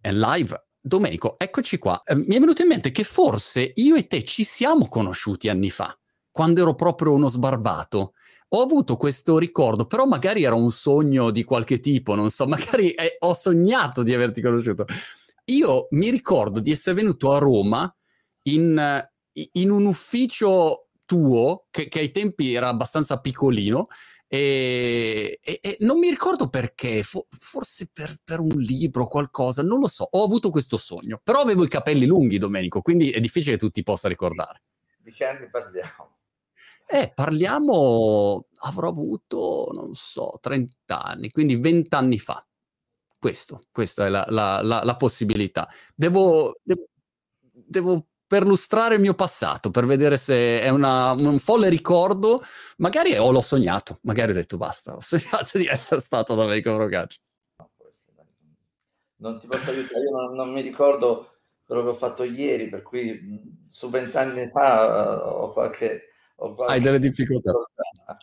è live. Domenico, eccoci qua. Eh, mi è venuto in mente che forse io e te ci siamo conosciuti anni fa, quando ero proprio uno sbarbato. Ho avuto questo ricordo, però magari era un sogno di qualche tipo, non so, magari eh, ho sognato di averti conosciuto. Io mi ricordo di essere venuto a Roma in, in un ufficio tuo, che, che, ai tempi era abbastanza piccolino, e, e, e non mi ricordo perché, fo, forse per, per, un libro o qualcosa, non lo so, ho avuto questo sogno, però avevo i capelli lunghi, Domenico, quindi è difficile che tu ti possa ricordare. Di che anni parliamo? Eh, parliamo, avrò avuto, non so, 30 anni, quindi 20 anni fa. Questo, questa è la, la, la, la possibilità. Devo, devo, devo perlustrare il mio passato, per vedere se è una, un folle ricordo. Magari o l'ho sognato, magari ho detto basta, ho sognato di essere stato da Americo Procacci. Non ti posso aiutare, io non, non, mi ricordo quello che ho fatto ieri, per cui su vent'anni fa uh, ho qualche... Hai delle difficoltà.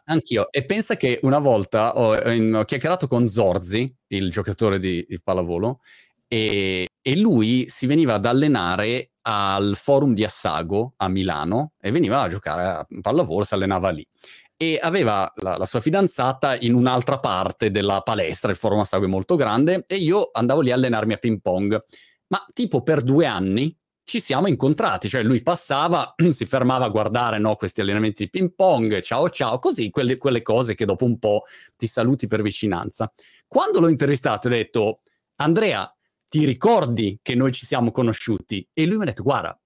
Anch'io. E pensa che una volta ho, ho chiacchierato con Zorzi, il giocatore di, di pallavolo, e, e, lui si veniva ad allenare al forum di Assago a Milano e veniva a giocare a pallavolo, si allenava lì. E aveva la, la, sua fidanzata in un'altra parte della palestra, il forum Assago è molto grande, e io andavo lì a allenarmi a ping pong. Ma tipo per due anni ci siamo incontrati, cioè lui passava, si fermava a guardare no, questi allenamenti di ping pong, ciao ciao, così, quelle, quelle cose che dopo un po' ti saluti per vicinanza. Quando l'ho intervistato ho detto, Andrea, ti ricordi che noi ci siamo conosciuti? E lui mi ha detto, guarda,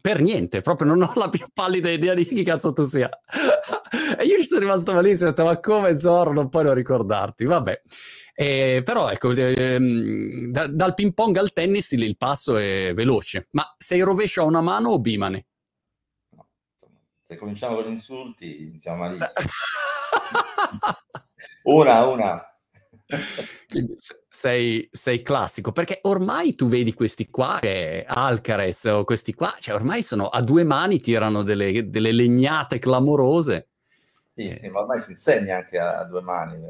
per niente, proprio non ho la più pallida idea di chi cazzo tu sia. e io ci sono rimasto malissimo, ho detto, ma come Zorro, non puoi non ricordarti, vabbè. Eh, però ecco, ehm, da, dal ping pong al tennis il, passo è veloce, ma sei rovescio a una mano o bimane? No, se cominciamo con gli insulti, iniziamo malissimo. una, una. Quindi sei, sei, classico, perché ormai tu vedi questi qua, che Alcares o questi qua, cioè ormai sono a due mani, tirano delle, delle legnate clamorose. Sì, sì, ma ormai si insegna anche a, a due mani.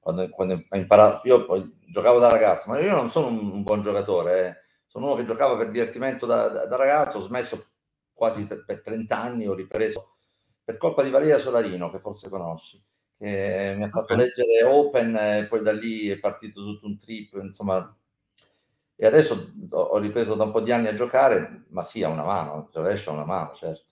Quando, quando ho imparato, io poi giocavo da ragazzo, ma io non sono un, buon giocatore, eh. sono uno che giocava per divertimento da, da, da ragazzo, ho smesso quasi per, per 30 anni, ho ripreso per colpa di Valeria Solarino, che forse conosci che mi ha fatto okay. leggere Open e poi da lì è partito tutto un trip, insomma. E adesso ho ripreso da un po' di anni a giocare, ma sì, ha una mano, rovescia una mano, certo.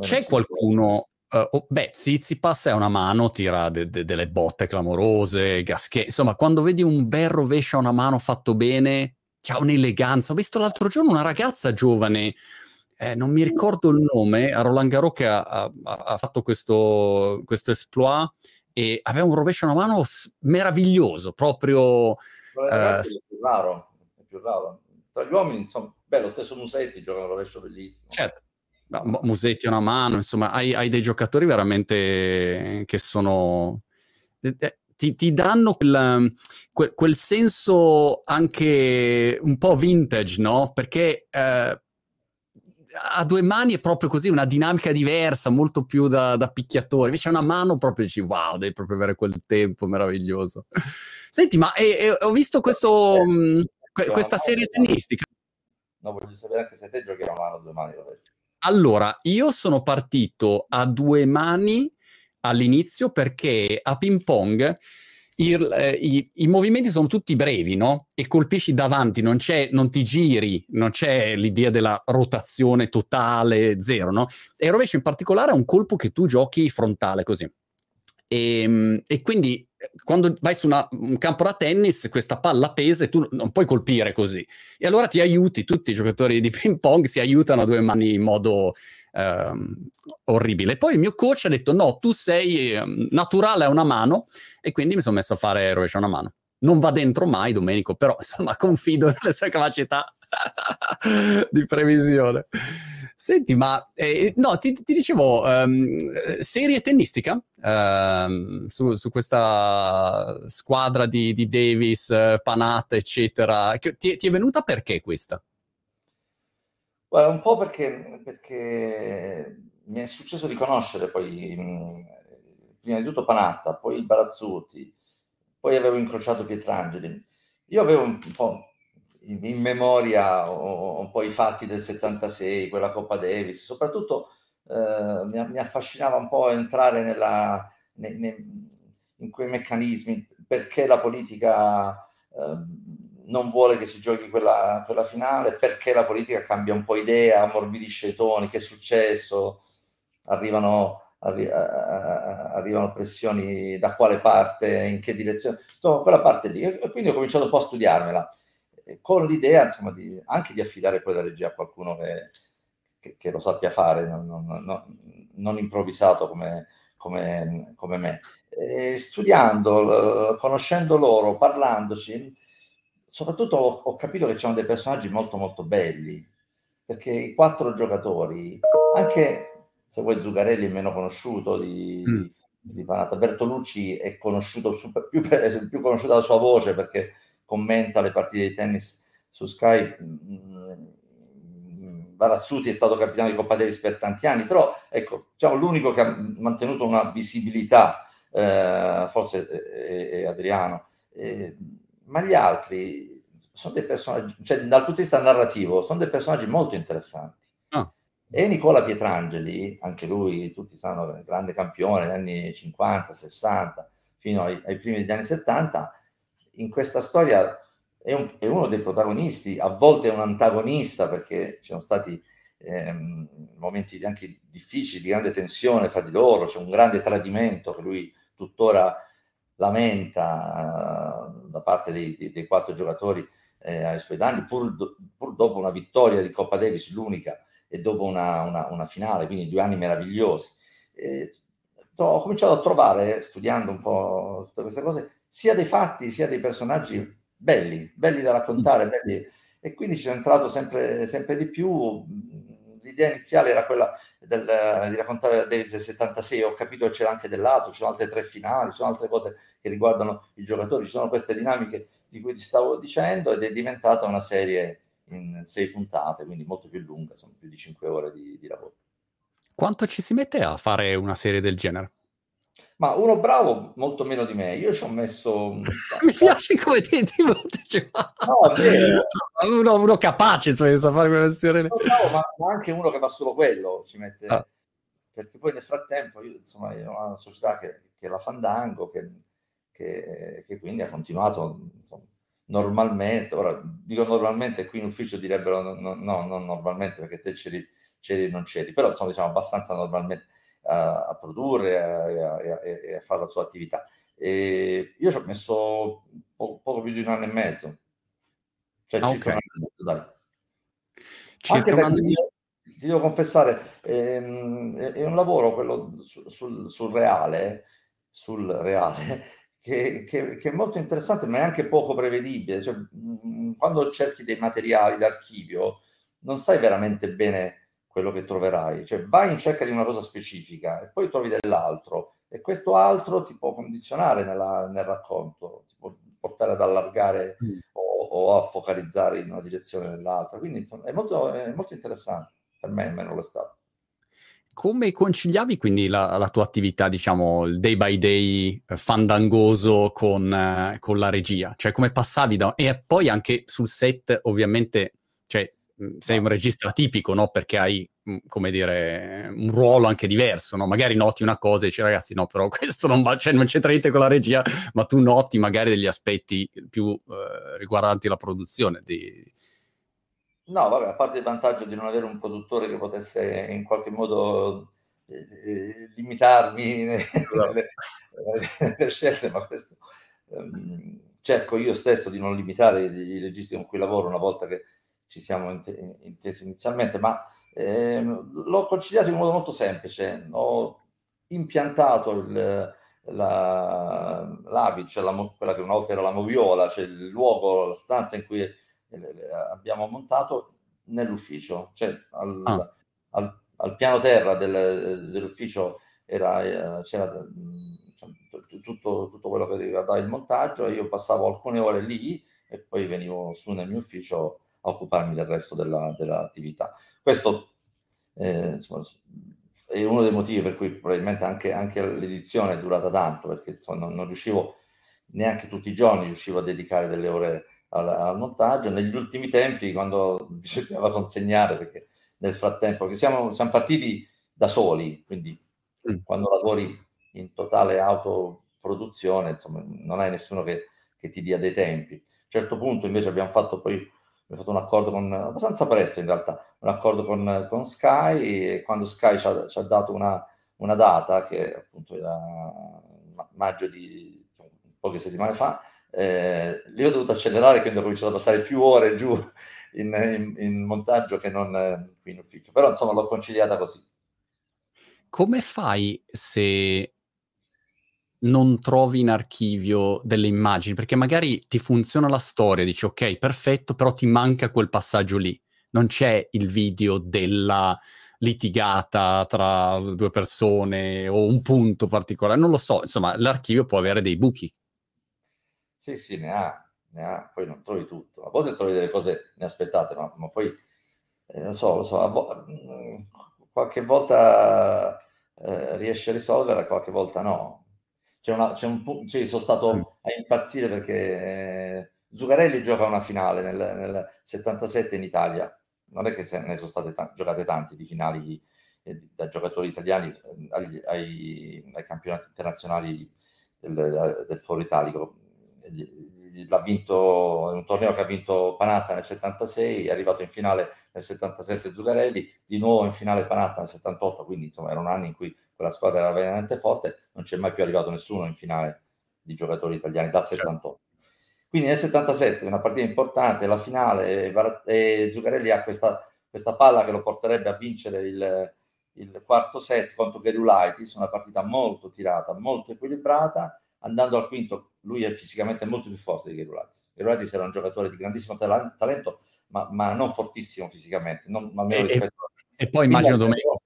C'è qualcuno, uh, oh, beh, Zizipas è una mano, tira de- de- delle botte clamorose, Gasquet, insomma, quando vedi un bel rovescio a una mano fatto bene, c'ha un'eleganza. Ho visto l'altro giorno una ragazza giovane, eh, non mi ricordo il nome, a Roland Garros che ha, ha, ha fatto questo, questo exploit e aveva un rovescio a una mano meraviglioso, proprio... Ragazzi, eh, è più raro, è più raro. Tra gli uomini, insomma, beh, lo stesso Musetti gioca un rovescio bellissimo. Certo. Musetti a una mano, insomma, hai, hai, dei giocatori veramente che sono... Eh, eh, ti, ti danno quel, quel, quel, senso anche un po' vintage, no? Perché eh, a due mani è proprio così, una dinamica diversa, molto più da, da picchiatore. Invece una mano proprio dici, wow, devi proprio avere quel tempo meraviglioso. Senti, ma e, e, ho visto questo, eh, mh, que- questa serie tennistica. No, voglio sapere anche se te giochi a mano a due mani. Allora, io sono partito a due mani all'inizio perché a ping pong il, eh, i, i, movimenti sono tutti brevi, no? E colpisci davanti, non, non ti giri, non c'è l'idea della rotazione totale, zero, no? E il rovescio in particolare è un colpo che tu giochi frontale così. E, ehm, e quindi eh, quando vai su una, un campo da tennis, questa palla pesa e tu non puoi colpire così. E allora ti aiuti, tutti i giocatori di ping pong si aiutano a due mani in modo ehm, orribile. Poi il mio coach ha detto: No, tu sei ehm, naturale a una mano, e quindi mi sono messo a fare rovescio a una mano. Non va dentro mai, Domenico, però insomma confido nelle sue capacità di previsione. Senti, ma eh, no, ti, ti dicevo, um, serie tennistica um, su, su, questa squadra di, di Davis, Panata, eccetera. Ti, ti, è venuta perché questa? Guarda, un po' perché, perché mi è successo di conoscere poi, prima di tutto Panatta, poi Barazzuti, poi avevo incrociato Pietrangeli. Io avevo un po' in, in memoria un po' i fatti del 76, quella Coppa Davis, soprattutto eh, mi, mi, affascinava un po' entrare nella, ne, ne, in quei meccanismi, perché la politica eh, non vuole che si giochi quella, quella, finale, perché la politica cambia un po' idea, ammorbidisce i toni, che è successo, arrivano, arri- arrivano pressioni da quale parte, in che direzione, insomma quella parte lì. E quindi ho cominciato un po' a studiarmela. Con l'idea insomma, di, anche di affidare poi la regia a qualcuno che, che, che lo sappia fare, non, non, non, non improvvisato come, come, come me. E studiando, conoscendo loro, parlandoci, soprattutto ho, ho capito che c'erano dei personaggi molto molto belli, perché i quattro giocatori, anche se vuoi Zuccarelli è meno conosciuto di, mm. di Panata, Bertolucci è conosciuto, super, più, più conosciuto dalla sua voce perché commenta le partite di tennis su Sky. Barazzuti è stato capitano di Coppa Davis per tanti anni, però ecco, diciamo, l'unico che ha mantenuto una visibilità, eh, forse è, è Adriano, eh, ma gli altri sono dei personaggi, cioè dal punto di vista narrativo, sono dei personaggi molto interessanti. Oh. E Nicola Pietrangeli, anche lui, tutti sanno, grande campione negli anni 50, 60, fino ai, ai primi degli anni 70, in questa storia è, un, è, uno dei protagonisti, a volte è un antagonista perché ci sono stati ehm, momenti anche difficili, di grande tensione fra di loro, c'è un grande tradimento che lui tuttora lamenta uh, da parte dei, dei, dei quattro giocatori eh, ai suoi danni, pur, pur, dopo una vittoria di Coppa Davis, l'unica, e dopo una, una, una finale, quindi due anni meravigliosi. Eh, ho cominciato a trovare, studiando un po' tutte queste cose, sia dei fatti sia dei personaggi belli, belli da raccontare, belli. e quindi ci sono entrato sempre, sempre di più. L'idea iniziale era quella del, di raccontare Davis del 76, ho capito che c'era anche del lato, ci sono altre tre finali, ci sono altre cose che riguardano i giocatori, ci sono queste dinamiche di cui ti stavo dicendo ed è diventata una serie in sei puntate, quindi molto più lunga, sono più di cinque ore di, di lavoro. Quanto ci si mette a fare una serie del genere? Ma uno bravo, molto meno di me. Io ci ho messo. Mi piace come ti tipo, no, uno, uno, capace, cioè, sa fare quella mestiere. No, ma, ma, anche uno che fa solo quello ci mette. Ah. Perché poi nel frattempo, io, insomma, io ho una società che, che è la Fandango, che, che, che quindi ha continuato insomma, normalmente. Ora dico normalmente, qui in ufficio direbbero no, no non normalmente perché te c'eri, c'eri non c'eri, però insomma, diciamo abbastanza normalmente a, produrre e a, a, fare la sua attività. E io ci ho messo po- poco più di un anno e mezzo, cioè ah, circa okay. un anno e mezzo, dai. Circa Anche perché io, ti devo confessare, ehm, è un lavoro quello sul, sul, sul reale, sul reale che, che, che, è molto interessante, ma è anche poco prevedibile. Cioè, quando cerchi dei materiali d'archivio, non sai veramente bene quello che troverai, cioè vai in cerca di una cosa specifica e poi trovi dell'altro e questo altro ti può condizionare nella, nel racconto, ti può portare ad allargare mm. o, o, a focalizzare in una direzione o nell'altra. Quindi insomma, è, molto, è molto interessante, per me almeno lo è stato. Come conciliavi quindi la, la, tua attività, diciamo, il day by day eh, fandangoso con, eh, con la regia? Cioè come passavi da... E poi anche sul set, ovviamente, cioè sei un regista tipico, no? Perché hai, mhmm, come dire, un ruolo anche diverso, no? Magari noti una cosa e dici, ragazzi, no, però questo non, va, cioè, non c'entra niente con la regia, ma tu noti magari degli aspetti più eh, riguardanti la produzione. Di... No, vabbè, a parte il vantaggio di non avere un produttore che potesse in qualche modo eh, eh limitarmi esatto. nelle, nelle, scelte, ma questo... Um, cerco io stesso di non limitare i registi con cui lavoro una volta che ci siamo intesi inizialmente, ma eh, l'ho conciliato in modo molto semplice. Ho impiantato il, la, l'Avid, cioè la, quella che una volta era la moviola, cioè il luogo, la stanza in cui eh, abbiamo montato nell'ufficio, cioè al, ah. al, al piano terra del, dell'ufficio era, eh, c'era tutto, tutto, quello che riguardava il montaggio e io passavo alcune ore lì e poi venivo su nel mio ufficio occuparmi del resto della, dell'attività. Questo eh, insomma, è uno dei motivi per cui probabilmente anche, anche l'edizione è durata tanto, perché insomma, non, non, riuscivo neanche tutti i giorni riuscivo a dedicare delle ore al, al, montaggio. Negli ultimi tempi, quando bisognava consegnare, perché nel frattempo, che siamo, siamo partiti da soli, quindi mm. quando lavori in totale autoproduzione, insomma, non hai nessuno che, che, ti dia dei tempi. A un certo punto invece abbiamo fatto poi abbiamo fatto un accordo con, abbastanza presto in realtà, un accordo con, con Sky e quando Sky ci ha, ci ha dato una, una, data che appunto era maggio di poche settimane fa, eh, lì ho dovuto accelerare, quindi ho cominciato a passare più ore giù in, in, in montaggio che non eh, qui in ufficio, però insomma l'ho conciliata così. Come fai se non trovi in archivio delle immagini? Perché magari ti funziona la storia, dici ok, perfetto, però ti manca quel passaggio lì. Non c'è il video della litigata tra due persone o un punto particolare, non lo so, insomma, l'archivio può avere dei buchi. Sì, sì, ne ha, ne ha, poi non trovi tutto. A volte trovi delle cose inaspettate, ma, ma poi, eh, lo so, lo so, vo- mm, qualche volta eh, riesci a risolvere, qualche volta no. C'è, una, c'è un cioè, sono stato a impazzire perché eh, Zuccarelli gioca una finale nel, nel 77 in Italia. Non è che ne sono state t- giocate tanti di finali eh, da giocatori italiani eh, agli, ai, ai, campionati internazionali del, del foro italico l'ha vinto un torneo che ha vinto Panatta nel 76, è arrivato in finale nel 77 Zuccarelli, di nuovo in finale Panatta nel 78, quindi insomma erano anni in cui quella squadra era veramente forte, non c'è mai più arrivato nessuno in finale di giocatori italiani dal 78. Certo. Quindi nel 77 una partita importante, la finale, e Zuccarelli ha questa, questa palla che lo porterebbe a vincere il, il quarto set contro Gerulaitis, una partita molto tirata, molto equilibrata, andando al quinto lui è fisicamente molto più forte di Gerulaitis. Gerulaitis era un giocatore di grandissimo talento, ma, ma non fortissimo fisicamente, non, e, rispetto... e, poi immagino Domenico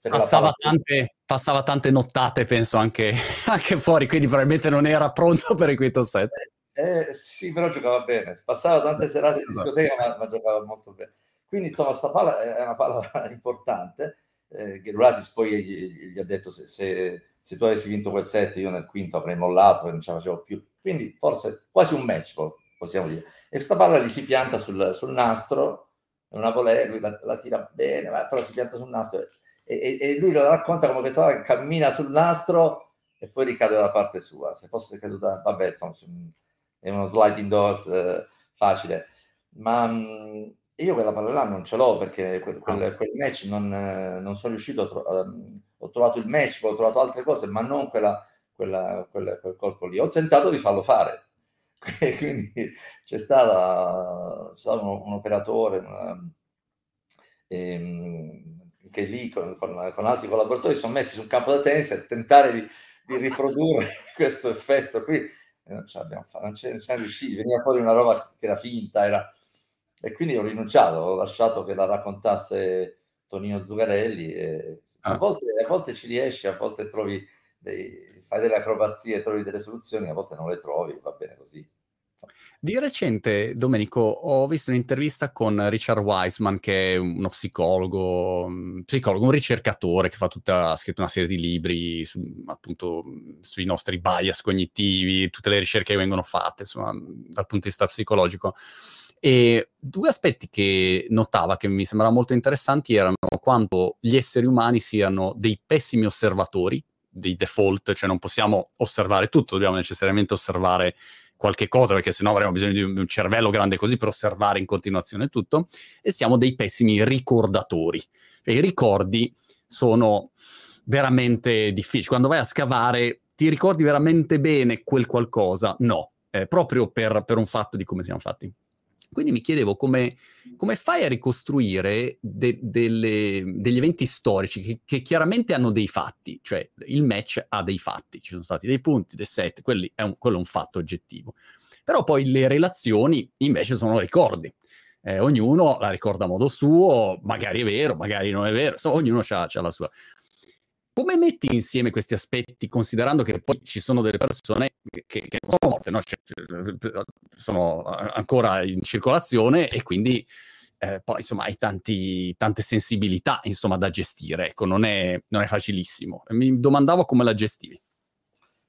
passava tante, passava tante, nottate, penso, anche, anche, fuori, quindi probabilmente non era pronto per il quinto set. Eh, sì, però giocava bene. Passava tante serate in esatto. discoteca, ma, ma giocava molto bene. Quindi, insomma, sta palla è una palla importante. Eh, Gerulatis poi gli, gli, ha detto se, se se tu avessi vinto quel set io nel quinto avrei mollato e non ce la facevo più. Quindi forse quasi un match, possiamo dire. E questa palla gli si pianta sul, sul nastro, è una volée, lui la, la, tira bene, però si pianta sul nastro e, e, lui lo racconta come questa palla cammina sul nastro e poi ricade dalla parte sua. Se fosse caduta, vabbè, insomma, è uno sliding doors eh, facile. Ma mh, mm, io quella palla là non ce l'ho perché quel, quel, quel match non, eh, non, sono riuscito a trovare ho trovato il match, ho trovato altre cose, ma non quella, quella, quella, quel colpo lì. Ho tentato di farlo fare. Quindi c'è, stata, c'è stato un, un operatore una, ehm, che lì con, con, con, altri collaboratori sono messi sul campo da tennis a tentare di, di riprodurre questo effetto qui. Non ce l'abbiamo fatto, non, ce, non siamo riusciti, veniva fuori una roba che era finta, era... e quindi ho rinunciato, ho lasciato che la raccontasse Tonino Zuccarelli e a, ah. volte, a volte ci riesci, a volte trovi dei, fai delle acrobazie, trovi delle soluzioni, a volte non le trovi, va bene così. Di recente, Domenico, ho visto un'intervista con Richard Wiseman, che è uno psicologo, un psicologo, un ricercatore che tutta, ha scritto una serie di libri su, appunto sui nostri bias cognitivi, tutte le ricerche che vengono fatte, insomma, dal punto di vista psicologico. E due aspetti che notava che mi sembrava molto interessanti erano quanto gli esseri umani siano dei pessimi osservatori, dei default, cioè non possiamo osservare tutto, dobbiamo necessariamente osservare qualche cosa, perché sennò avremo bisogno di un cervello grande così per osservare in continuazione tutto, e siamo dei pessimi ricordatori. Cioè, I ricordi sono veramente difficili. Quando vai a scavare, ti ricordi veramente bene quel qualcosa? No, eh, proprio per, per un fatto di come siamo fatti. Quindi mi chiedevo come, come fai a ricostruire de, delle, degli eventi storici che, che, chiaramente hanno dei fatti, cioè il match ha dei fatti, ci sono stati dei punti, dei set, è un, quello è un fatto oggettivo. Però poi le relazioni invece sono ricordi. Eh, ognuno la ricorda a modo suo, magari è vero, magari non è vero, so, ognuno ha la sua. Come metti insieme questi aspetti, considerando che poi ci sono delle persone che, che sono morte, no? cioè, sono ancora in circolazione e quindi eh, poi insomma hai tanti, tante sensibilità insomma, da gestire, ecco, non è, non è facilissimo. Mi domandavo come la gestivi.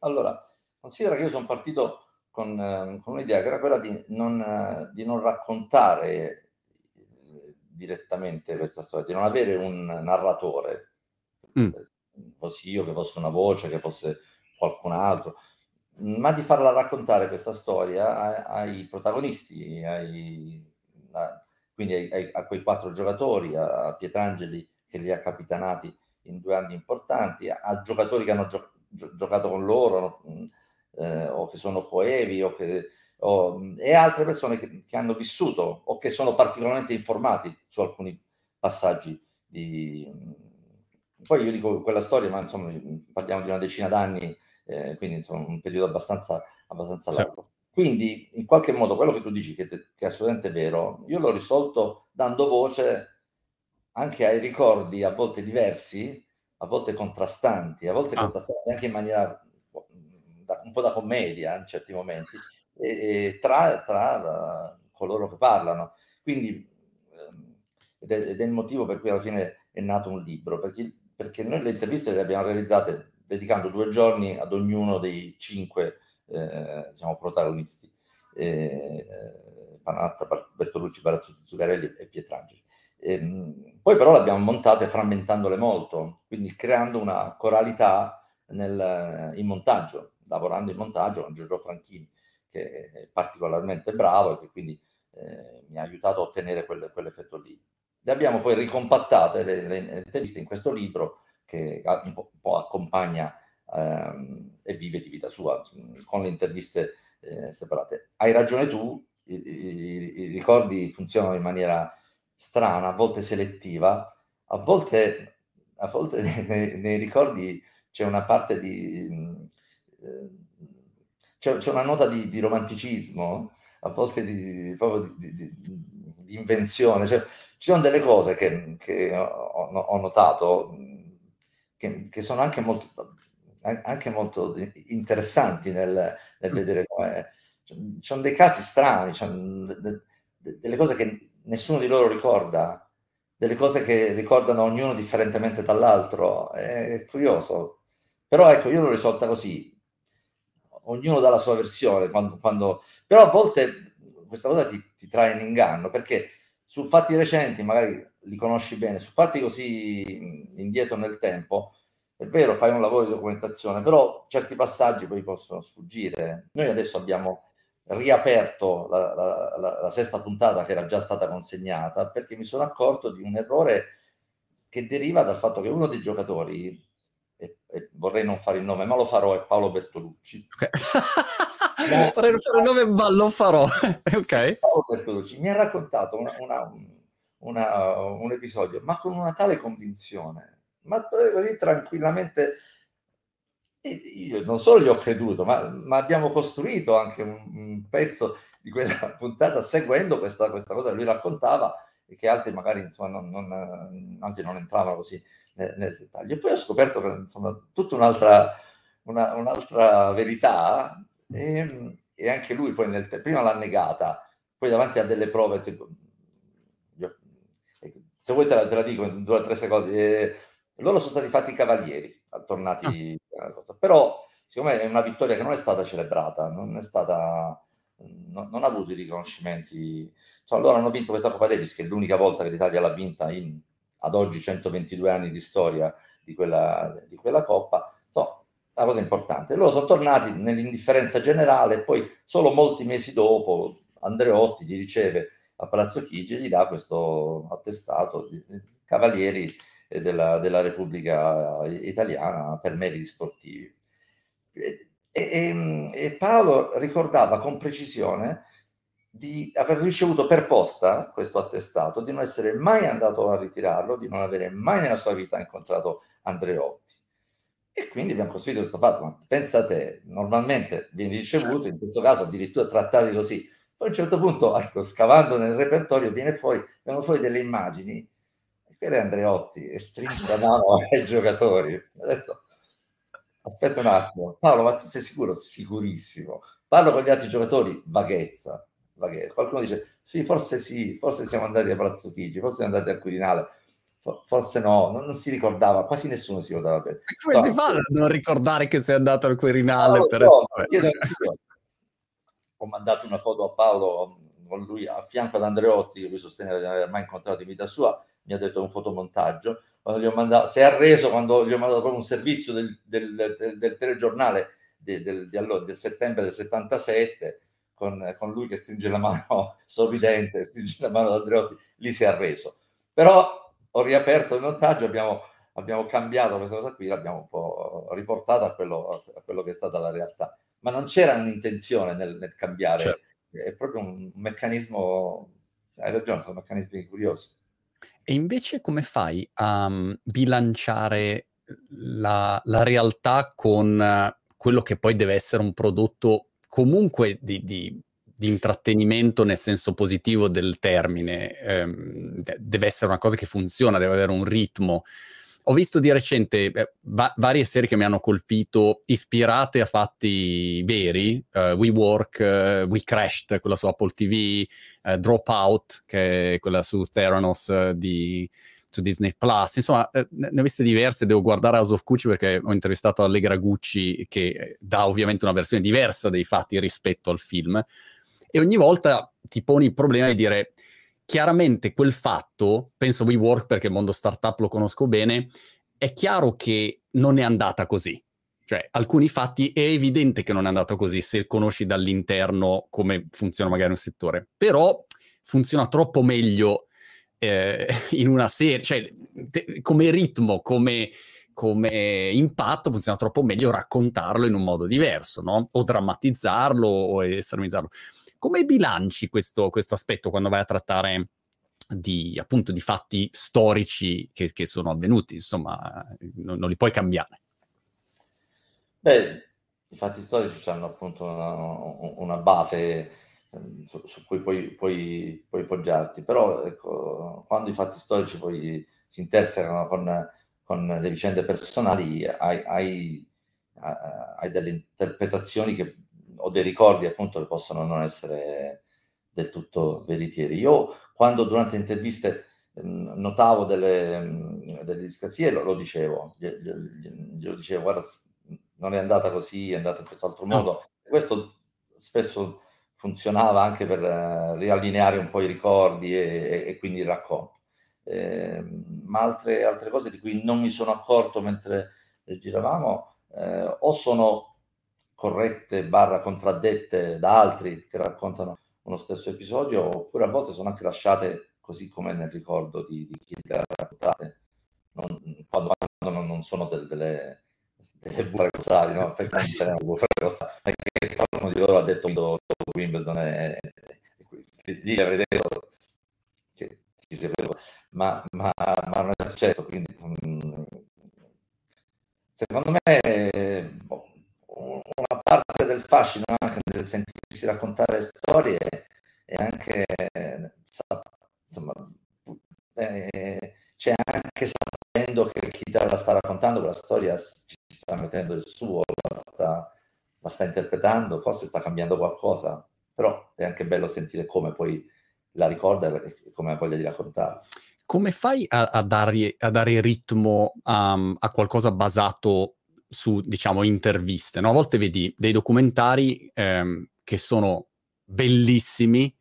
Allora, considera che io sono partito con, ehm, con un'idea che era quella di non, di non raccontare eh, direttamente questa storia, di non avere un narratore, mm. Così io che fosse una voce, che fosse qualcun altro, ma di farla raccontare questa storia ai, ai protagonisti, ai, a, quindi ai, a quei quattro giocatori, a, a Pietrangeli che li ha capitanati in due anni importanti, a, a giocatori che hanno gio, gio, giocato con loro eh, o che sono coevi o che, o, e altre persone che, che, hanno vissuto o che sono particolarmente informati su alcuni passaggi di... Poi io dico quella storia, ma insomma parliamo di una decina d'anni eh, quindi insomma un periodo abbastanza, abbastanza largo. Quindi in qualche modo quello che tu dici, che, che è assolutamente vero, io l'ho risolto dando voce anche ai ricordi a volte diversi, a volte contrastanti, a volte ah. contrastanti anche in maniera da, un po' da commedia in certi momenti, e, e tra, tra la, coloro che parlano. Quindi ehm, ed, è, ed, è, il motivo per cui alla fine è nato un libro, perché, perché noi le interviste le abbiamo realizzate dedicando due giorni ad ognuno dei cinque eh, diciamo, protagonisti, eh, Panatta, Bertolucci, Barazzuti, Zuccarelli e Pietrangeli. E, ehm, poi però le abbiamo montate frammentandole molto, quindi creando una coralità nel, in montaggio, lavorando in montaggio con Giorgio Franchini, che è particolarmente bravo e che quindi eh, mi ha aiutato a ottenere quel, quell'effetto lì. Le abbiamo poi ricompattate le, le, le interviste in questo libro che un po', un po accompagna ehm, e vive di vita sua con le interviste eh, separate. Hai ragione tu, i, i, i, ricordi funzionano in maniera strana, a volte selettiva, a volte, a volte nei, nei, ricordi c'è una parte di... Eh, c'è, c'è, una nota di, di, romanticismo, a volte di, proprio di, di invenzione. Cioè, ci sono delle cose che, che ho, ho, notato che, che sono anche molto, anche molto interessanti nel, nel mm. vedere come... Ci sono dei casi strani, de, de, delle cose che nessuno di loro ricorda, delle cose che ricordano ognuno differentemente dall'altro. È curioso. Però ecco, io l'ho risolta così. Ognuno dà la sua versione, quando, quando... però a volte questa cosa ti, ti trae in inganno, perché su fatti recenti magari li conosci bene, su fatti così indietro nel tempo, è vero, fai un lavoro di documentazione, però certi passaggi poi possono sfuggire. Noi adesso abbiamo riaperto la, la, la, la sesta puntata che era già stata consegnata perché mi sono accorto di un errore che deriva dal fatto che uno dei giocatori, e, e vorrei non fare il nome, ma lo farò, è Paolo Bertolucci. Okay. vorrei non fare il nome, ma lo farò. ok. Paolo Bertolucci mi ha raccontato una, una, una, un episodio, ma con una tale convinzione, ma così tranquillamente. io non solo gli ho creduto, ma, ma abbiamo costruito anche un, un, pezzo di quella puntata seguendo questa, questa, cosa che lui raccontava e che altri magari insomma, non, non, altri non entravano così nel, nel, dettaglio. E poi ho scoperto insomma, tutta un'altra, una, un'altra verità e, e, anche lui poi nel, prima l'ha negata, poi davanti a delle prove tipo, se vuoi te la, te la dico in due o tre secondi, eh, loro sono stati fatti cavalieri, tornati ah. però siccome è una vittoria che non è stata celebrata, non è stata, non, non ha avuto i riconoscimenti, cioè, loro hanno vinto questa Coppa Davis, che è l'unica volta che l'Italia l'ha vinta in, ad oggi 122 anni di storia di quella, di quella Coppa, so, la cosa importante. Loro sono tornati nell'indifferenza generale, e poi solo molti mesi dopo Andreotti gli riceve a Palazzo Chigi e gli dà questo attestato di cavalieri della, della Repubblica Italiana per meriti sportivi. E, e, e, Paolo ricordava con precisione di aver ricevuto per posta questo attestato, di non essere mai andato a ritirarlo, di non avere mai nella sua vita incontrato Andreotti. E quindi abbiamo costruito questo fatto, ma pensa te, normalmente vieni ricevuto, in questo caso addirittura trattati così, poi a un certo punto, ecco, scavando nel repertorio, viene fuori, vengono fuori delle immagini. E quello è Andreotti e stringe la mano ai giocatori. Ho detto, aspetta un attimo, Paolo, ma tu sei sicuro? Sicurissimo. Parlo con gli altri giocatori, vaghezza. Vaghezza. Qualcuno dice, sì, forse sì, forse siamo andati a Palazzo Chigi, forse siamo andati al Quirinale, forse no, non, non, si ricordava, quasi nessuno si ricordava bene. E come no, si fa a non ricordare che sei andato al Quirinale? No, per so, io, ho mandato una foto a Paolo con lui a fianco ad Andreotti, che lui sosteneva di non aver mai incontrato in vita sua, mi ha detto un fotomontaggio. Quando gli ho mandato, si è arreso quando gli ho mandato proprio un servizio del, del, del, del telegiornale del, allora, del, settembre del 77 con, con, lui che stringe la mano sorridente, stringe la mano ad Andreotti, lì si è arreso. Però ho riaperto il montaggio, abbiamo, abbiamo cambiato questa cosa qui, l'abbiamo un po' riportata a quello, a quello che è stata la realtà. Ma non c'era un'intenzione nel, nel cambiare, certo. è proprio un meccanismo, hai ragione, sono meccanismi curiosi. E invece come fai a um, bilanciare la, la, realtà con quello che poi deve essere un prodotto comunque di, di, di intrattenimento nel senso positivo del termine? Um, deve essere una cosa che funziona, deve avere un ritmo. Ho visto di recente eh, va- varie serie che mi hanno colpito, ispirate a fatti veri, uh, We Work, uh, We Crashed, quella su Apple TV, uh, Dropout, che è quella su Theranos di, su Disney Plus. Insomma, ne ho viste diverse, devo guardare House of Gucci perché ho intervistato Allegra Gucci che dà ovviamente una versione diversa dei fatti rispetto al film. E ogni volta ti poni il problema di dire chiaramente quel fatto, penso WeWork perché il mondo startup lo conosco bene, è chiaro che non è andata così. Cioè, alcuni fatti è evidente che non è andato così se conosci dall'interno come funziona magari un settore. Però funziona troppo meglio eh, in una serie, cioè te, come ritmo, come, come impatto funziona troppo meglio raccontarlo in un modo diverso, no? O drammatizzarlo o estremizzarlo. Come bilanci questo, questo aspetto quando vai a trattare di, appunto, di fatti storici che, che sono avvenuti? Insomma, non, non, li puoi cambiare. Beh, i fatti storici hanno appunto una, una base su, su, cui puoi, puoi, puoi, poggiarti, però ecco, quando i fatti storici poi si intersecano con, con le vicende personali, hai, hai, hai delle interpretazioni che ho dei ricordi appunto che possono non essere del tutto veritieri. Io quando durante interviste mh, notavo delle, mh, delle discrasie lo, lo dicevo, glielo dicevo, guarda, non è andata così, è andata in quest'altro modo. Questo spesso funzionava anche per uh, riallineare un po' i ricordi e, e, quindi il racconto. Eh, ma altre, altre, cose di cui non mi sono accorto mentre giravamo eh, o sono corrette barra contraddette da altri che raccontano uno stesso episodio, oppure a volte sono anche lasciate così come nel ricordo di, di chi le ha raccontate, non, quando, quando non, sono delle, delle, delle bufale cosali, no? Pensate perché qualcuno di loro ha detto Wimbledon e, lì avrei detto che si sapeva, ma, ma, ma non è successo, quindi mm, secondo me boh, una parte del fascino anche del sentirsi raccontare storie e anche insomma eh, c'è anche sapendo che chi te la sta raccontando quella storia ci sta mettendo il suo la sta, la sta interpretando forse sta cambiando qualcosa però è anche bello sentire come poi la ricorda e come ha voglia di raccontare come fai a, a, dare, a dare ritmo um, a qualcosa basato su, diciamo, interviste. No? A volte vedi dei documentari ehm, che sono bellissimi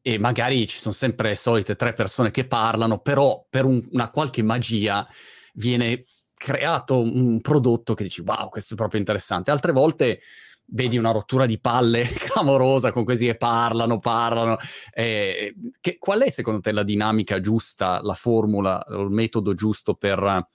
e magari ci sono sempre le solite tre persone che parlano, però per un, una qualche magia viene creato un prodotto che dici wow, questo è proprio interessante. Altre volte vedi una rottura di palle clamorosa con questi che parlano, parlano. Eh, che, qual è secondo te la dinamica giusta, la formula, il metodo giusto per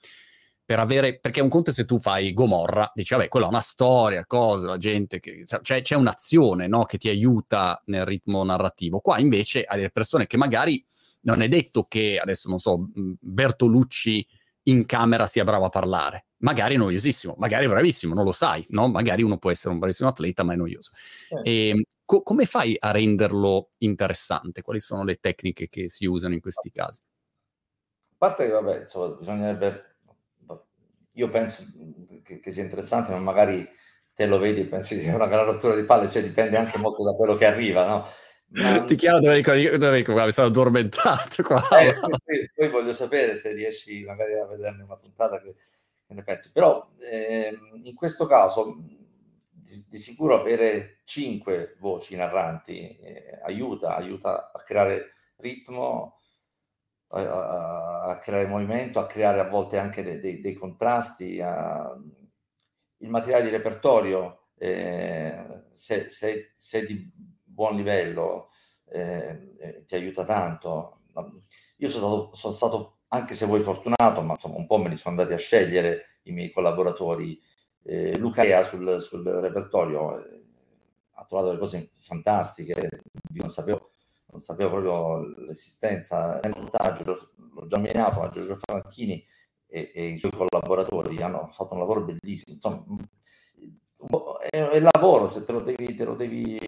per avere, perché un conto se tu fai Gomorra, dici vabbè, quella è una storia, cosa, la gente, che, cioè, c'è un'azione no, che ti aiuta nel ritmo narrativo. Qua invece hai delle persone che magari non è detto che, adesso non so, Bertolucci in camera sia bravo a parlare, magari è noiosissimo, magari è bravissimo, non lo sai, no? Magari uno può essere un bravissimo atleta, ma è noioso. Eh. E, co- come fai a renderlo interessante? Quali sono le tecniche che si usano in questi casi? A parte che, vabbè, insomma, bisognerebbe io penso che, che, sia interessante, ma magari te lo vedi e pensi che è una gran rottura di palle, cioè dipende anche molto da quello che arriva, no? Ma... Ti chiamo dove dico, mi sono addormentato qua. Eh, poi, poi, voglio sapere se riesci magari a vederne una puntata che, che ne pensi. Però eh, in questo caso di, di, sicuro avere cinque voci narranti eh, aiuta, aiuta a creare ritmo, a, a, creare movimento, a creare a volte anche dei, dei, dei contrasti. A... Il materiale di repertorio, eh, se, se, se, di buon livello, eh, eh, ti aiuta tanto. Io sono stato, sono stato, anche se vuoi fortunato, ma insomma un po' me li sono andati a scegliere i miei collaboratori. Eh, Luca sul, sul repertorio eh, ha trovato delle cose fantastiche, io non sapevo, non sapevo proprio l'esistenza. Nel montaggio, l'ho già nominato, ma Giorgio Franchini e, e, i suoi collaboratori hanno fatto un lavoro bellissimo, insomma è, è lavoro, se te lo, devi, te lo devi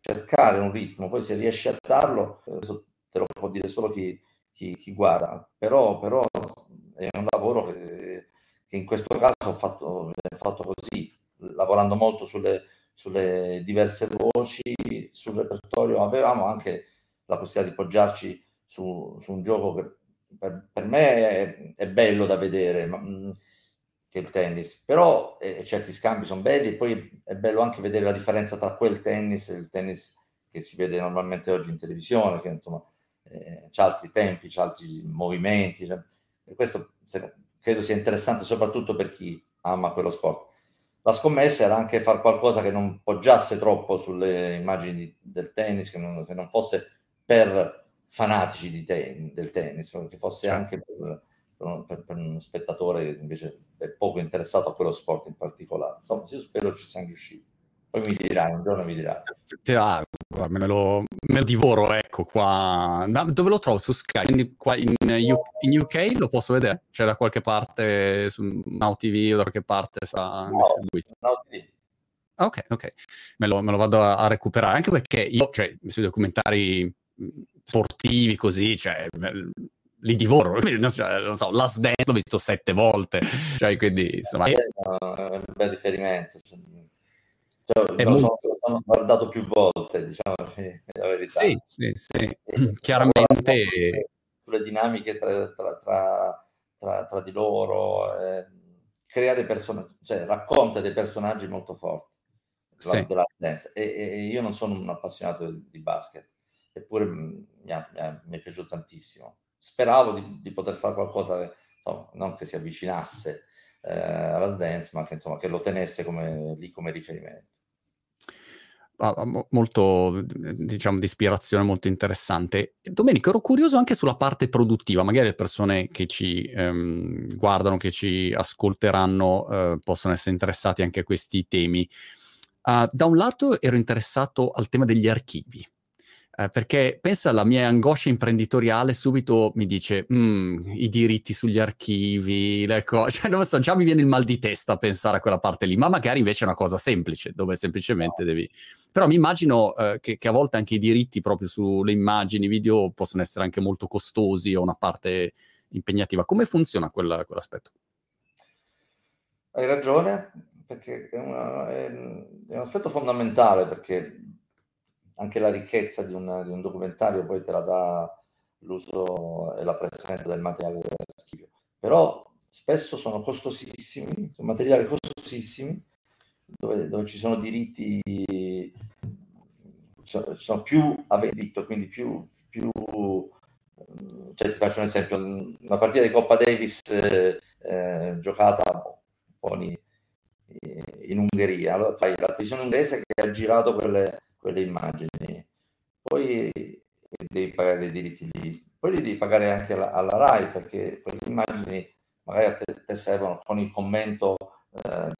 cercare un ritmo, poi se riesci a darlo, te lo può dire solo chi, chi, chi guarda, però, però è un lavoro che che in questo caso ho fatto, fatto così, lavorando molto sulle, sulle, diverse voci, sul repertorio, avevamo anche la possibilità di poggiarci su, su un gioco che per, per me è, è, bello da vedere, ma, mm, che il tennis, però eh, certi scambi sono belli e poi è bello anche vedere la differenza tra quel tennis e il tennis che si vede normalmente oggi in televisione, che insomma eh, ha altri tempi, ha altri movimenti, cioè, e questo se, credo sia interessante soprattutto per chi ama quello sport. La scommessa era anche fare qualcosa che non poggiasse troppo sulle immagini del tennis, che non, che non fosse per fanatici ten, del tennis, che fosse certo. anche per, per, per, uno spettatore che invece è poco interessato a quello sport in particolare. Insomma, io spero ci siamo riusciti. Poi mi dirai, un giorno mi dirai. Ah, me, lo, me lo divoro, ecco qua. Ma dove lo trovo? Su Sky? Quindi qua in, in, UK lo posso vedere? C'è da qualche parte su Now TV o da qualche parte sa no, distribuito? Now TV. Ok, ok. Me lo, me lo, vado a, recuperare, anche perché io, cioè, sui documentari sportivi così, cioè, li divoro. Non so, Last Dance l'ho visto sette volte, cioè, quindi, insomma... È un bel riferimento, cioè, lo molto... so, l'ho guardato più volte, diciamo la verità. Sì, sì, sì. Chiaramente... Sulle dinamiche tra, tra, tra, tra, tra di loro, eh, crea dei personaggi, cioè racconta dei personaggi molto forti. Sì. E, e, io non sono un appassionato di, di basket, eppure mi, ha, mi, ha, mi, è piaciuto tantissimo. Speravo di, di poter fare qualcosa, che, insomma, non che si avvicinasse eh, alla dance, ma che, insomma, che lo tenesse come, lì come riferimento molto, diciamo, di ispirazione molto interessante. Domenico, ero curioso anche sulla parte produttiva, magari le persone che ci ehm, guardano, che ci ascolteranno, eh, possono essere interessati anche a questi temi. Uh, da un lato ero interessato al tema degli archivi, eh, perché pensa alla mia angoscia imprenditoriale, subito mi dice mm, i diritti sugli archivi, le cose, cioè, non so, già mi viene il mal di testa a pensare a quella parte lì, ma magari invece è una cosa semplice, dove semplicemente no. devi... Però mi immagino eh, che, che, a volte anche i diritti proprio sulle immagini, video, possono essere anche molto costosi o una parte impegnativa. Come funziona quella, quell'aspetto? Hai ragione, perché è, una, è, è un aspetto fondamentale, perché anche la ricchezza di un, di un, documentario poi te la dà l'uso e la presenza del materiale dell'archivio. Però spesso sono costosissimi, sono materiali costosissimi, dove, dove ci sono diritti, ci sono più a venditto, quindi più, più cioè, ti faccio un esempio, una partita di Coppa Davis eh, eh, giocata po' in, Ungheria, allora la televisione ungherese che ha girato quelle quelle immagini, poi devi pagare dei diritti lì, poi li devi pagare anche alla, alla RAI perché quelle immagini magari a te, te servono con il commento eh,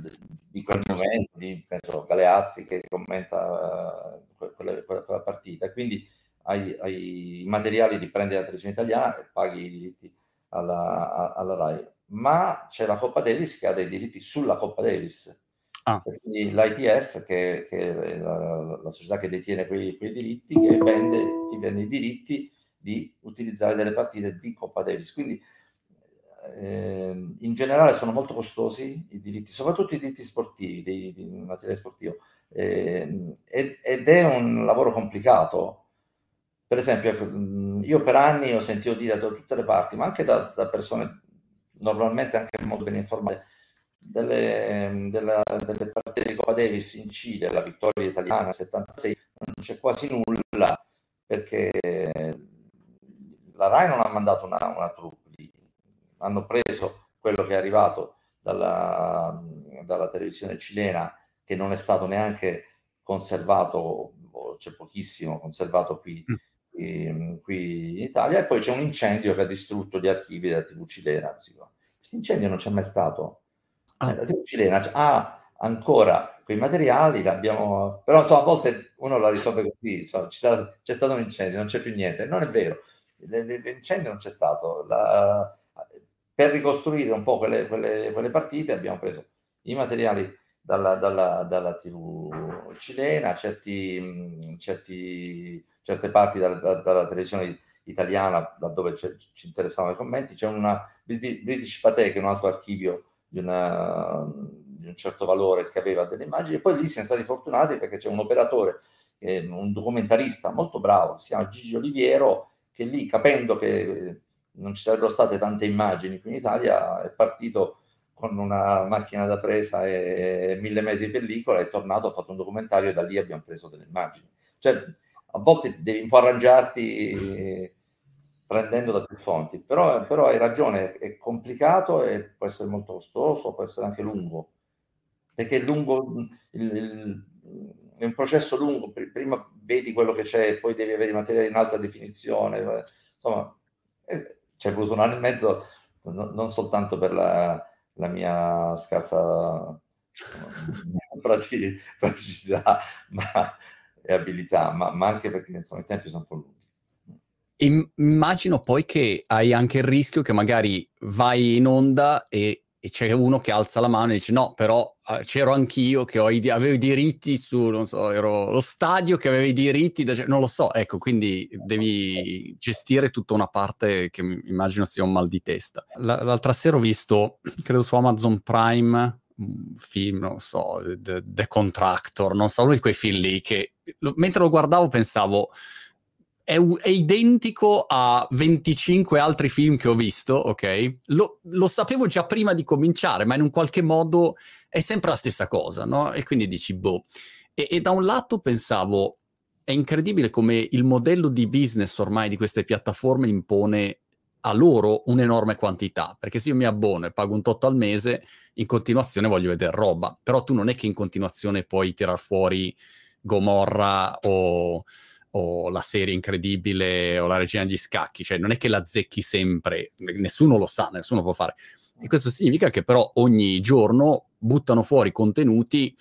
di quel momento, di penso Galeazzi che commenta uh, quella, quella, quella, partita, quindi hai, hai, i materiali li prendi dalla televisione italiana e paghi i diritti alla, alla RAI. Ma c'è la Coppa Davis che ha dei diritti sulla Coppa Davis Ah. L'ITF, che, che è la, la, società che detiene quei, quei, diritti, che vende, ti vende i diritti di utilizzare delle partite di Coppa Davis. Quindi eh, in generale sono molto costosi i diritti, soprattutto i diritti sportivi, di, di materiale sportivo, eh, ed è un lavoro complicato. Per esempio, ecco, io per anni ho sentito dire da tutte le parti, ma anche da, da persone normalmente anche molto ben informate, delle, della, delle partite di Coppa Davis in Cile, la vittoria italiana 76, non c'è quasi nulla perché la RAI non ha mandato una, una troupe lì, hanno preso quello che è arrivato dalla, dalla televisione cilena che non è stato neanche conservato, c'è pochissimo conservato qui, mm. qui, qui, in Italia, e poi c'è un incendio che ha distrutto gli archivi della TV cilena. Questo incendio non c'è mai stato. Ah. TV cilena ha ancora quei materiali, l'abbiamo... però insomma, a volte uno la risolve così, insomma, sarà, c'è stato un incendio, non c'è più niente. Non è vero, l'incendio non c'è stato. La, per ricostruire un po' quelle, quelle, quelle, partite abbiamo preso i materiali dalla, dalla, dalla TV cilena, certi, certi, certe parti dalla, dalla televisione italiana, da dove ci interessavano i commenti, c'è una British è un altro archivio di, una, di, un certo valore che aveva delle immagini, e poi lì siamo stati fortunati perché c'è un operatore, un documentarista molto bravo, si chiama Gigi Oliviero, che lì capendo che non ci sarebbero state tante immagini qui in Italia, è partito con una macchina da presa e mille metri di pellicola, è tornato, ha fatto un documentario e da lì abbiamo preso delle immagini. Cioè, a volte devi un po' arrangiarti prendendo da più fonti, però, però hai ragione, è complicato e può essere molto costoso, può essere anche lungo, perché è lungo, il, il, è un processo lungo, prima vedi quello che c'è, poi devi avere i materiali in alta definizione, insomma, eh, c'è voluto un anno e mezzo no, non soltanto per la, la mia scarsa praticità ma, e abilità, ma, ma, anche perché insomma, i tempi sono un po' lunghi. Immagino poi che hai anche il rischio che magari vai in onda e e c'è uno che alza la mano e dice no, però uh, c'ero anch'io che i, avevo i diritti su, non so, ero lo stadio che aveva i diritti, da, non lo so, ecco, quindi devi gestire tutta una parte che immagino sia un mal di testa. L- l'altra sera ho visto, credo su Amazon Prime, un film, non so, The, The Contractor, non so, uno di quei film lì che lo, mentre lo guardavo pensavo è, è, identico a 25 altri film che ho visto, ok? Lo, lo, sapevo già prima di cominciare, ma in un qualche modo è sempre la stessa cosa, no? E quindi dici, boh. E, e da un lato pensavo, è incredibile come il modello di business ormai di queste piattaforme impone a loro un'enorme quantità, perché se io mi abbono e pago un tot al mese, in continuazione voglio vedere roba, però tu non è che in continuazione puoi tirar fuori Gomorra o o la serie incredibile o la regina degli scacchi, cioè non è che la zecchi sempre, nessuno lo sa, nessuno può fare. E questo significa che però ogni giorno buttano fuori contenuti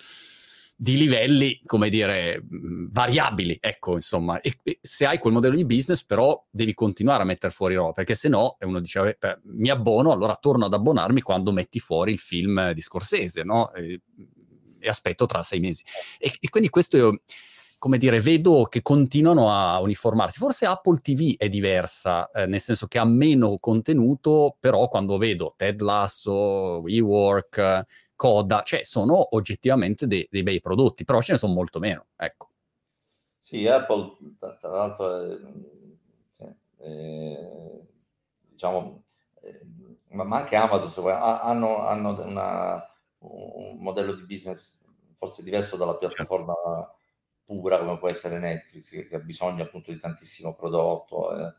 di livelli, come dire, variabili, ecco, insomma. E, se hai quel modello di business, però devi continuare a mettere fuori roba, perché se no, uno dice, beh, mi abbono, allora torno ad abbonarmi quando metti fuori il film di Scorsese, no? E, e aspetto tra sei mesi. E, e quindi questo... Io, come dire, vedo che continuano a uniformarsi. Forse Apple TV è diversa, eh, nel senso che ha meno contenuto, però quando vedo Ted Lasso, WeWork, Coda, cioè sono oggettivamente dei, dei bei prodotti, però ce ne sono molto meno, ecco. Sì, Apple, tra, tra l'altro, è, è, diciamo, è, ma anche Amazon, se vuoi, hanno, hanno una, un modello di business forse diverso dalla certo. piattaforma certo pura come può essere Netflix, che, che ha bisogno appunto di tantissimo prodotto, eh.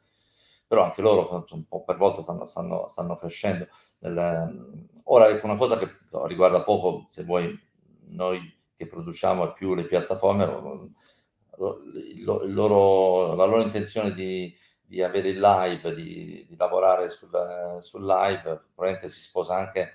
però anche loro un po' per volta stanno, stanno, stanno crescendo. Nel, ora, ecco una cosa che riguarda poco, se vuoi, noi che produciamo più le piattaforme, lo, il loro, la loro intenzione di, di avere il live, di, di lavorare sul, sul, live, probabilmente si sposa anche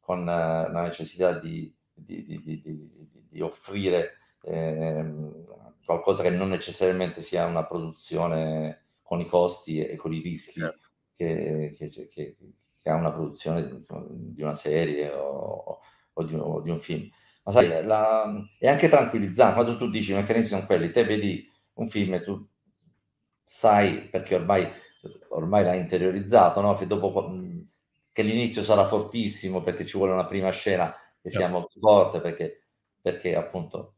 con la necessità di, di offrire ehm, qualcosa che non necessariamente sia una produzione con i costi e con i rischi certo. che, che, che, che, ha una produzione insomma, di una serie o, o, di, o, di, un film. Ma sai, la, è anche tranquilizzante quando tu dici i meccanismi sono quelli, te vedi un film e tu sai, perché ormai, ormai l'hai interiorizzato, no? che dopo che l'inizio sarà fortissimo perché ci vuole una prima scena che sia certo. molto forte perché, perché appunto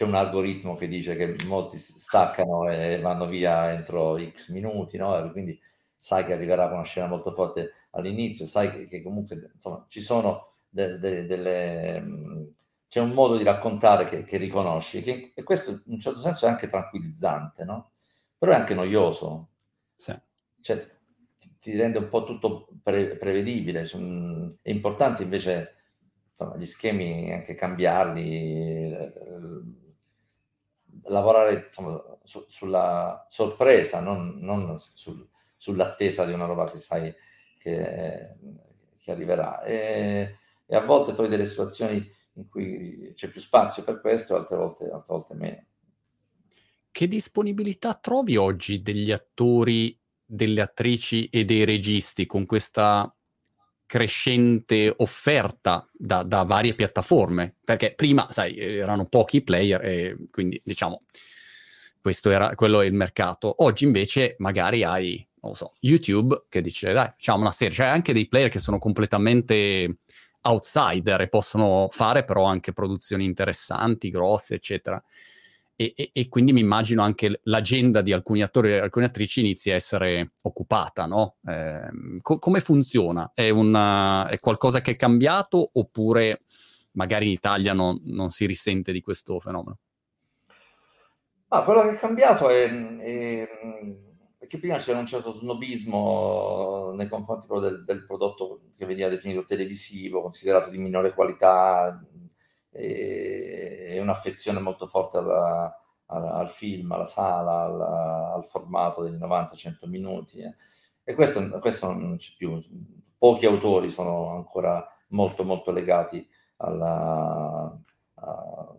c'è un algoritmo che dice che molti staccano e vanno via entro X minuti, no? quindi sai che arriverà una scena molto forte all'inizio, sai che, che comunque insomma, ci sono de, de, delle, c'è un modo di raccontare che, che riconosci, che, e questo in un certo senso è anche tranquillizzante, no? Però è anche noioso. Sì. Cioè, ti, ti rende un po' tutto pre, prevedibile. Cioè, è importante invece insomma, gli schemi anche cambiarli, eh, lavorare insomma, su, sulla sorpresa, non, non sul, sull'attesa di una roba che sai che, che arriverà. E, e, a volte poi delle situazioni in cui c'è più spazio per questo, altre volte, altre volte meno. Che disponibilità trovi oggi degli attori, delle attrici e dei registi con questa crescente offerta da, da, varie piattaforme, perché prima, sai, erano pochi player e quindi diciamo questo era, quello è il mercato. Oggi invece magari hai, non lo so, YouTube che dice dai, facciamo una serie, c'è cioè anche dei player che sono completamente outsider e possono fare però anche produzioni interessanti, grosse, eccetera. E, e, e, quindi mi immagino anche l'agenda di alcuni attori e alcune attrici inizi a essere occupata, no? Eh, co- come funziona? È, una, è, qualcosa che è cambiato oppure magari in Italia non, non si risente di questo fenomeno? Ah, quello che è cambiato è, è, è, che prima c'era un certo snobismo nei confronti del, del prodotto che veniva definito televisivo, considerato di minore qualità, e, un'affezione molto forte alla, alla, al film, alla sala, alla, al formato dei 90-100 minuti. Eh. E questo, questo, non c'è più. Pochi autori sono ancora molto, molto legati alla, a,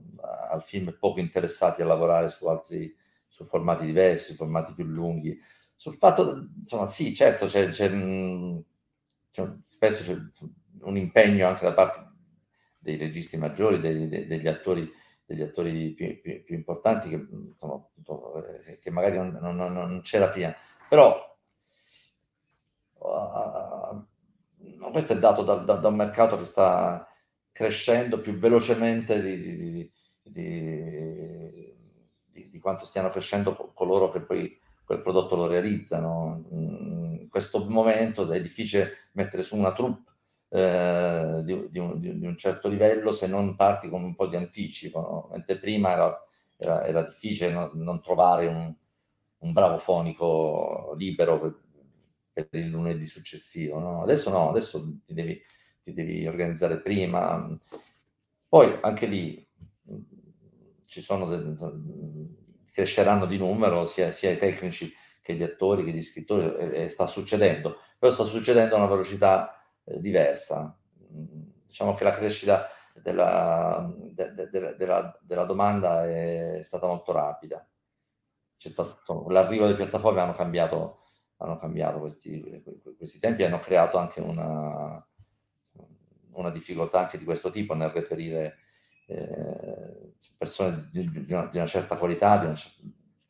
al film e poco interessati a lavorare su altri su formati diversi, formati più lunghi. Sul fatto, insomma, sì, certo, c'è, c'è, c'è spesso c'è un impegno anche da parte dei registi maggiori, dei, dei, degli attori, degli attori più, più, più importanti che, appunto, eh, che, magari non, non, non, c'era prima. Però uh, questo è dato da, da, da, un mercato che sta crescendo più velocemente di, di, di, di quanto stiano crescendo coloro che poi quel prodotto lo realizzano. In questo momento è difficile mettere su una troupe eh, di, di, un, di, un, certo livello se non parti con un po' di anticipo, no? mentre prima era, era, era difficile no, non trovare un, un, bravo fonico libero per, per il lunedì successivo. No? Adesso no, adesso ti devi, ti devi, organizzare prima. Poi anche lì ci sono de, cresceranno di numero sia, sia, i tecnici che gli attori che gli scrittori e, e sta succedendo, però sta succedendo a una velocità diversa. Mm, diciamo che la crescita della, de, de, de, della, domanda è stata molto rapida. Stato, l'arrivo delle piattaforme hanno cambiato, hanno cambiato questi, questi tempi e hanno creato anche una, una difficoltà anche di questo tipo nel reperire eh, persone di, di, una, di, una, certa qualità. Una.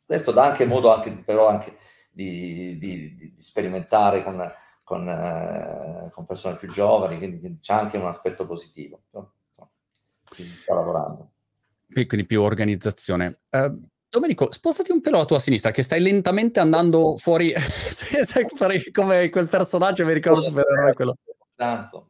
Questo dà anche modo anche, però anche di, di sperimentare con con, eh, con persone più giovani, quindi c'è anche un aspetto positivo. No? Ci si sta lavorando. E quindi più organizzazione. Uh, Domenico, spostati un pelo a tua sinistra, che stai lentamente andando fuori, come quel personaggio, mi ricordo supereroe quello. Tanto.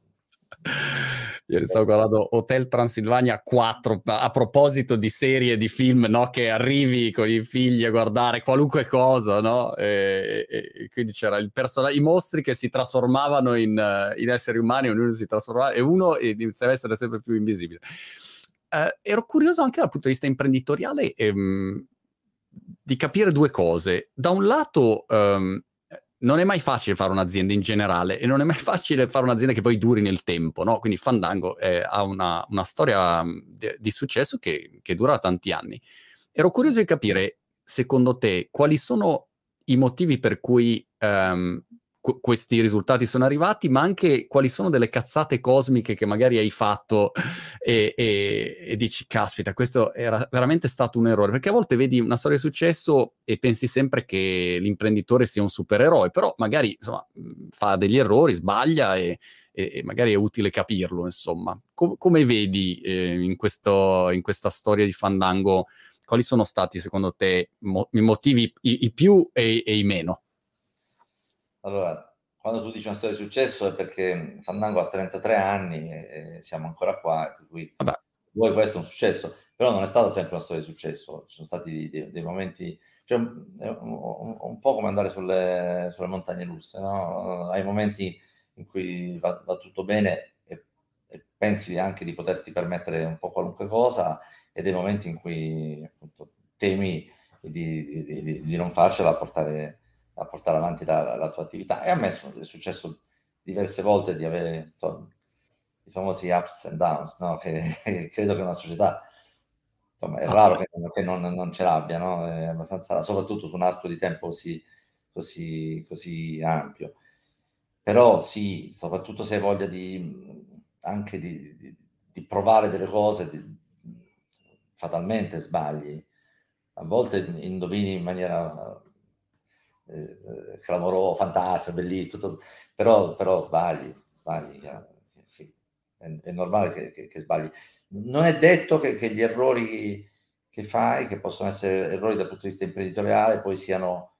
Ieri stavo guardando Hotel Transilvania 4 a proposito di serie di film, no? Che arrivi con i figli a guardare qualunque cosa, no? E, e, e quindi c'era il personaggio, i mostri che si trasformavano in, in, esseri umani, ognuno si trasformava e uno iniziava a essere sempre più invisibile. Uh, ero curioso anche dal punto di vista imprenditoriale ehm, di capire due cose. Da un lato, um, non è mai facile fare un'azienda in generale e non è mai facile fare un'azienda che poi duri nel tempo, no? Quindi Fandango eh, ha una, una storia mm, di, successo che, che, dura tanti anni. Ero curioso di capire, secondo te, quali sono i motivi per cui um, qu- questi risultati sono arrivati, ma anche quali sono delle cazzate cosmiche che magari hai fatto e, e, e, dici, caspita, questo era veramente stato un errore, perché a volte vedi una storia di successo e pensi sempre che l'imprenditore sia un supereroe, però magari insomma, fa degli errori, sbaglia e, e magari è utile capirlo, insomma. Com- come vedi eh, in, questo, in questa storia di Fandango? Quali sono stati secondo te mo- i motivi i, i più e, e i meno? Allora, quando tu dici una storia di successo è perché Fandango ha 33 anni e, e siamo ancora qua, per cui Vabbè. vuoi questo è un successo, però non è stata sempre una storia di successo, ci sono stati dei, dei momenti, cioè un, un, un, po' come andare sulle, sulle montagne russe, no? hai momenti in cui va, va tutto bene e, e, pensi anche di poterti permettere un po' qualunque cosa e dei momenti in cui appunto, temi di, di, di, di non farcela portare a portare avanti la, la, tua attività. E a me è successo diverse volte di avere insomma, i famosi ups and downs, no? che credo che una società insomma, è ah, raro sì. che, che non, non, ce l'abbia, no? è abbastanza, soprattutto su un arco di tempo così, così, così ampio. Però sì, soprattutto se hai voglia di, anche di, di, di provare delle cose, fatalmente sbagli. A volte indovini in maniera eh, clamoroso, fantastico, bellissimo, tutto, però, però sbagli, sbagli, sì, è, è normale che, che, che, sbagli. Non è detto che, che, gli errori che fai, che possono essere errori dal punto di vista imprenditoriale, poi siano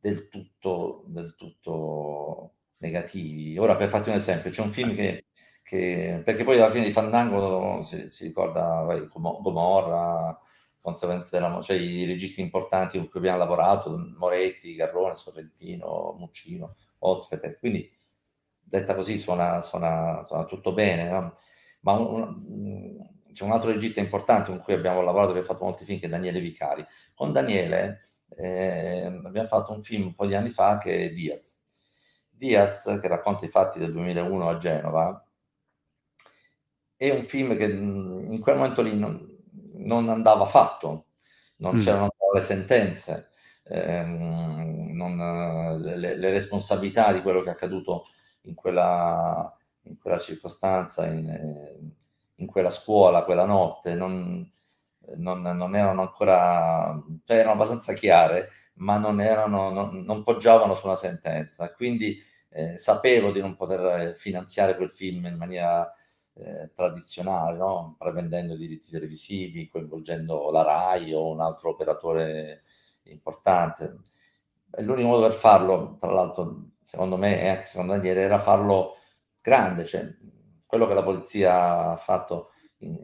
del tutto, del tutto negativi. Ora, per farti un esempio, c'è un film che, che perché poi alla fine di Fandango si, si ricorda vai, Gomorra, conseguenze della cioè i registi importanti con cui abbiamo lavorato, Moretti, Garrone, Sorrentino, Muccino, Ospete, quindi detta così suona, suona, suona tutto bene, no? ma un, un, c'è un altro regista importante con cui abbiamo lavorato, abbiamo fatto molti film, che è Daniele Vicari. Con Daniele eh, abbiamo fatto un film un po' di anni fa che è Diaz. Diaz, che racconta i fatti del 2001 a Genova, è un film che in quel momento lì non, non andava fatto, non mm. c'erano le sentenze, ehm, non, le, le, responsabilità di quello che è accaduto in quella, in quella circostanza, in, in, quella scuola, quella notte, non, non, non erano ancora, cioè erano abbastanza chiare, ma non, erano, non, non poggiavano su una sentenza. Quindi eh, sapevo di non poter finanziare quel film in maniera eh, tradizionale, no? prevendendo diritti televisivi, coinvolgendo la RAI o un altro operatore importante. L'unico modo per farlo, tra l'altro, secondo me e anche secondo Daniele, era farlo grande, cioè quello che la polizia ha fatto in,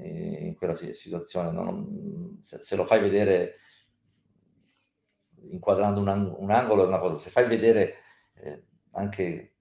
in quella situazione, non, se, se, lo fai vedere inquadrando un, ang- un, angolo è una cosa, se fai vedere eh, anche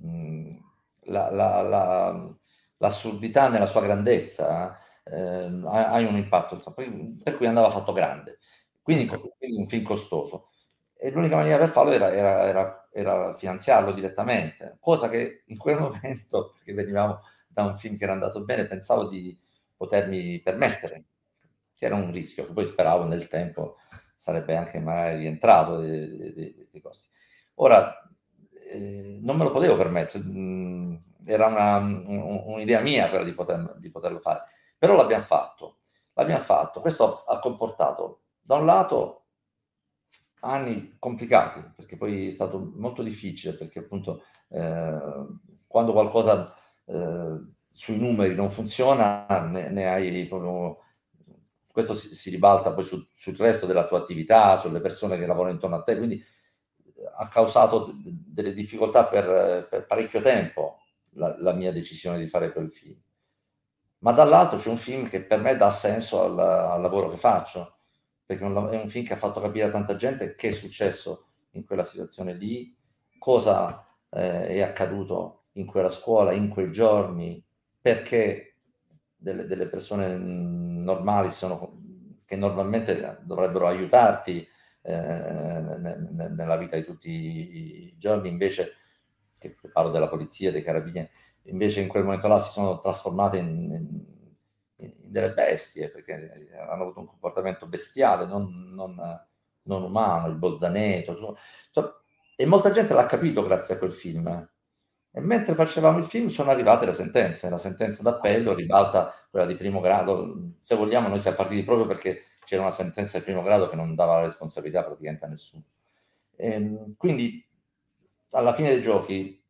mh, la, la, la l'assurdità nella sua grandezza, eh, hai un impatto, per cui andava fatto grande. Quindi, quindi, un film costoso. E l'unica maniera per farlo era, era, era, era, finanziarlo direttamente, cosa che in quel momento, perché venivamo da un film che era andato bene, pensavo di potermi permettere, che era un rischio, che poi speravo nel tempo sarebbe anche magari rientrato dei, dei, dei costi. Ora, eh, non me lo potevo permettere, era una, un, un'idea mia quella di, poter, di poterlo fare, però l'abbiamo fatto, l'abbiamo fatto. Questo ha comportato, da un lato, anni complicati, perché poi è stato molto difficile, perché appunto eh, quando qualcosa eh, sui numeri non funziona, ne, ne hai proprio... Questo si, si ribalta poi su, sul resto della tua attività, sulle persone che lavorano intorno a te, quindi ha causato delle difficoltà per, per parecchio tempo la, la, mia decisione di fare quel film. Ma dall'altro c'è un film che per me dà senso al, al lavoro che faccio, perché è un film che ha fatto capire a tanta gente che è successo in quella situazione lì, cosa eh, è accaduto in quella scuola, in quei giorni, perché delle, delle persone normali sono, che normalmente dovrebbero aiutarti eh, nella vita di tutti i giorni, invece che parlo della polizia, dei carabinieri, invece in quel momento là si sono trasformate in, in, in delle bestie perché hanno avuto un comportamento bestiale, non, non, non umano, il Bolzaneto. Cioè, e molta gente l'ha capito grazie a quel film. E mentre facevamo il film sono arrivate le sentenze. La sentenza d'appello ribalta quella di primo grado. Se vogliamo, noi siamo partiti proprio perché c'era una sentenza di primo grado che non dava la responsabilità praticamente a nessuno. E, ehm, quindi alla fine dei giochi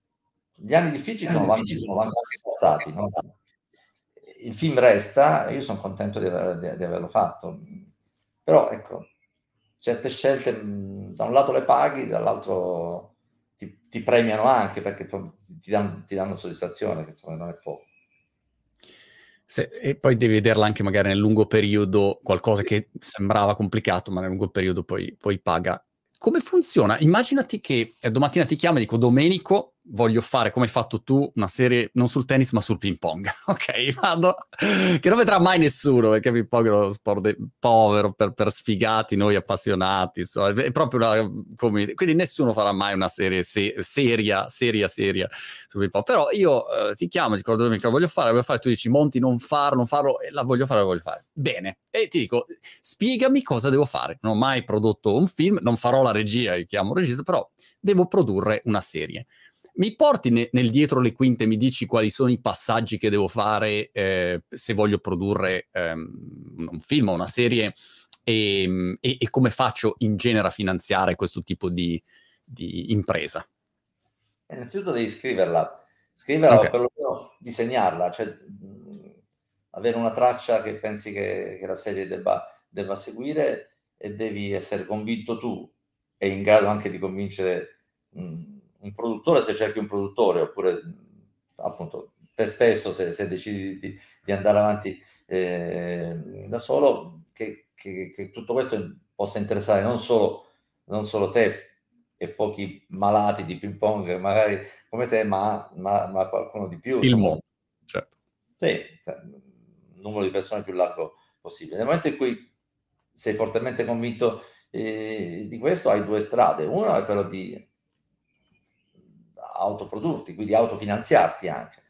gli anni difficili sono, anni sono anche passati. No? Il film resta, io sono contento di, aver, di, di, averlo fatto, però ecco, certe scelte da un lato le paghi, dall'altro ti, ti premiano anche perché ti danno, ti danno soddisfazione, che insomma non è poco. Se, e poi devi vederla anche magari nel lungo periodo, qualcosa che sembrava complicato, ma nel lungo periodo poi, poi paga. Come funziona? Immaginati che eh, domattina ti chiama e dico Domenico, voglio fare come hai fatto tu una serie non sul tennis ma sul ping pong. Ok vado. Che non vedrà mai nessuno perché ping pong è uno sport povero per, per, sfigati noi appassionati insomma, è proprio una community quindi nessuno farà mai una serie se- seria seria seria sul ping pong. Però io eh, ti chiamo ti ricordo che voglio fare voglio fare tu dici Monti non farlo non farlo e la voglio fare la voglio fare. Bene e ti dico spiegami cosa devo fare. Non ho mai prodotto un film non farò la regia io chiamo un regista però devo produrre una serie mi porti ne, nel dietro le quinte, mi dici quali sono i passaggi che devo fare eh, se voglio produrre ehm, un film o una serie e, e, e, come faccio in genere a finanziare questo tipo di, di impresa? Innanzitutto devi scriverla, scriverla okay. o perlomeno disegnarla, cioè mh, avere una traccia che pensi che, che la serie debba, debba seguire e devi essere convinto tu e in grado anche di convincere mh, un produttore se cerchi un produttore, oppure appunto te stesso se, se decidi di, di, andare avanti eh, da solo, che, che, che, tutto questo possa interessare non solo, non solo te e pochi malati di ping pong magari come te, ma, ma, ma qualcuno di più. Il mondo, certo. Sì, cioè, numero di persone più largo possibile. Nel momento in cui sei fortemente convinto eh, di questo, hai due strade. Una è quella di autoprodurti, quindi autofinanziarti anche.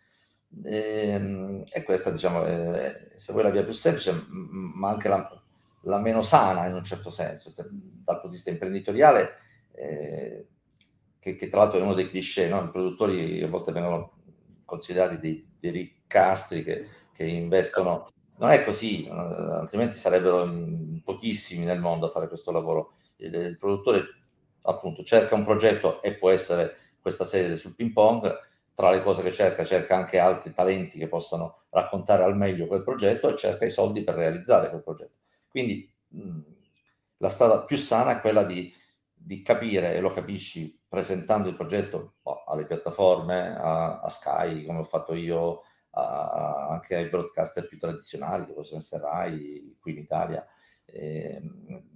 E, ehm, e questa, diciamo, è, se vuoi la via più semplice, ma anche la, la, meno sana in un certo senso, dal punto di vista imprenditoriale, eh, che, che, tra l'altro è uno dei cliché, no? i produttori a volte vengono considerati dei, dei riccastri che, che, investono. Non è così, altrimenti sarebbero pochissimi nel mondo a fare questo lavoro. Il, il produttore appunto cerca un progetto e può essere questa serie sul ping pong, tra le cose che cerca, cerca anche altri talenti che possano raccontare al meglio quel progetto e cerca i soldi per realizzare quel progetto. Quindi mh, la strada più sana è quella di, di, capire, e lo capisci presentando il progetto boh, alle piattaforme, a, a, Sky, come ho fatto io, a, anche ai broadcaster più tradizionali, che possono essere Rai, qui in Italia. E, ehm,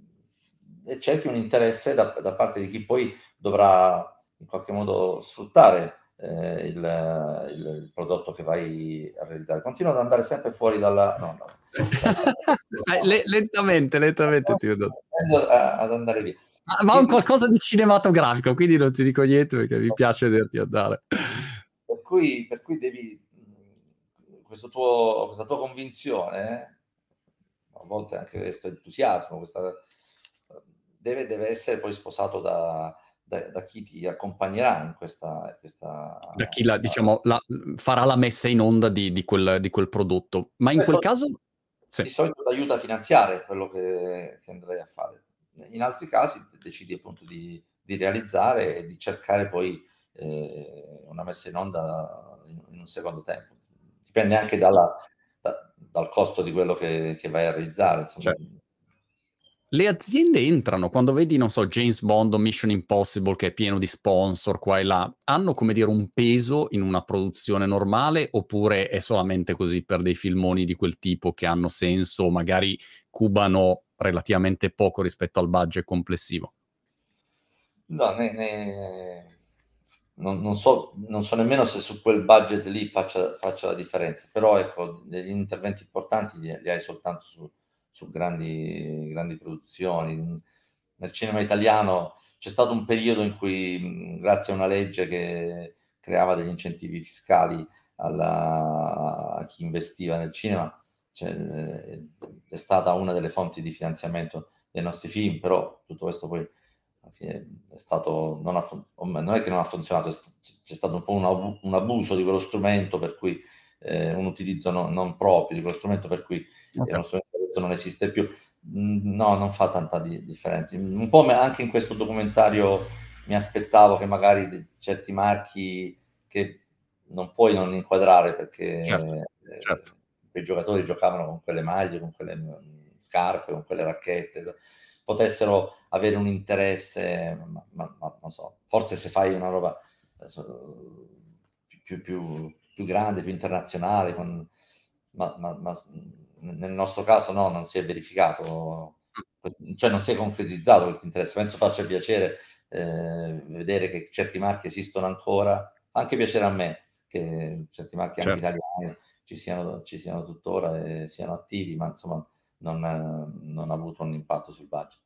e cerchi un interesse da, da parte di chi poi dovrà in qualche modo sfruttare eh, il, il, il, prodotto che vai a realizzare. Continua ad andare sempre fuori dalla... No, no. Lentamente, lentamente ti vedo. Ad andare via. Ma, ma un qualcosa di cinematografico, quindi non ti dico niente perché mi piace vederti andare. Per cui, per cui devi, questo tuo, questa tua convinzione, a volte anche questo entusiasmo, questa, deve, deve essere poi sposato da, da, da, chi ti accompagnerà in questa... questa da chi la, diciamo, la, farà la messa in onda di, di, quel, di quel, prodotto. Ma in quel caso... Sì. Di solito ti aiuta a finanziare quello che, che, andrei a fare. In altri casi decidi appunto di, di realizzare e di cercare poi eh, una messa in onda in, in, un secondo tempo. Dipende anche dalla, da, dal costo di quello che, che vai a realizzare. Insomma. Certo le aziende entrano quando vedi, non so, James Bond o Mission Impossible che è pieno di sponsor qua e là, hanno come dire un peso in una produzione normale oppure è solamente così per dei filmoni di quel tipo che hanno senso, magari cubano relativamente poco rispetto al budget complessivo? No, ne, ne, non, non, so, non, so, nemmeno se su quel budget lì faccia, faccia la differenza, però ecco, degli interventi importanti li, li hai soltanto su, su grandi, grandi produzioni. Nel cinema italiano c'è stato un periodo in cui, grazie a una legge che creava degli incentivi fiscali alla, a chi investiva nel cinema, cioè, è stata una delle fonti di finanziamento dei nostri film, però tutto questo poi è stato, non, ha, non è che non ha funzionato, c'è stato un po' un, abuso di quello strumento per cui eh, un utilizzo no, non proprio di quello strumento per cui okay. uno strumento non esiste più. Mm, no, non fa tanta di, differenza. Un po' anche in questo documentario mi aspettavo che magari certi marchi che non puoi non inquadrare perché certo, eh, certo. i giocatori giocavano con quelle maglie, con quelle mm, scarpe, con quelle racchette, potessero avere un interesse, ma, ma, ma non so, forse se fai una roba più, più, più, grande, più internazionale, con, ma, ma, ma, nel nostro caso no, non si è verificato, cioè non si è concretizzato questo interesse. Penso faccia piacere eh, vedere che certi marchi esistono ancora, anche piacere a me che certi marchi certo. anche italiani ci siano, ci siano tuttora e siano attivi, ma insomma non, non ha avuto un impatto sul budget.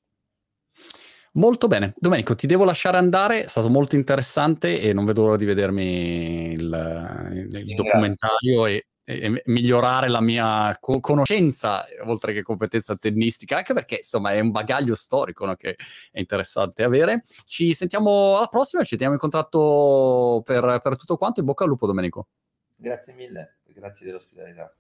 Molto bene. Domenico, ti devo lasciare andare, è stato molto interessante e non vedo l'ora di vedermi il, il documentario e, e, migliorare la mia co- conoscenza, oltre che competenza tennistica, anche perché insomma è un bagaglio storico no, che è interessante avere. Ci sentiamo alla prossima, ci teniamo in contatto per, per tutto quanto. In bocca al lupo, Domenico. Grazie mille, grazie dell'ospitalità.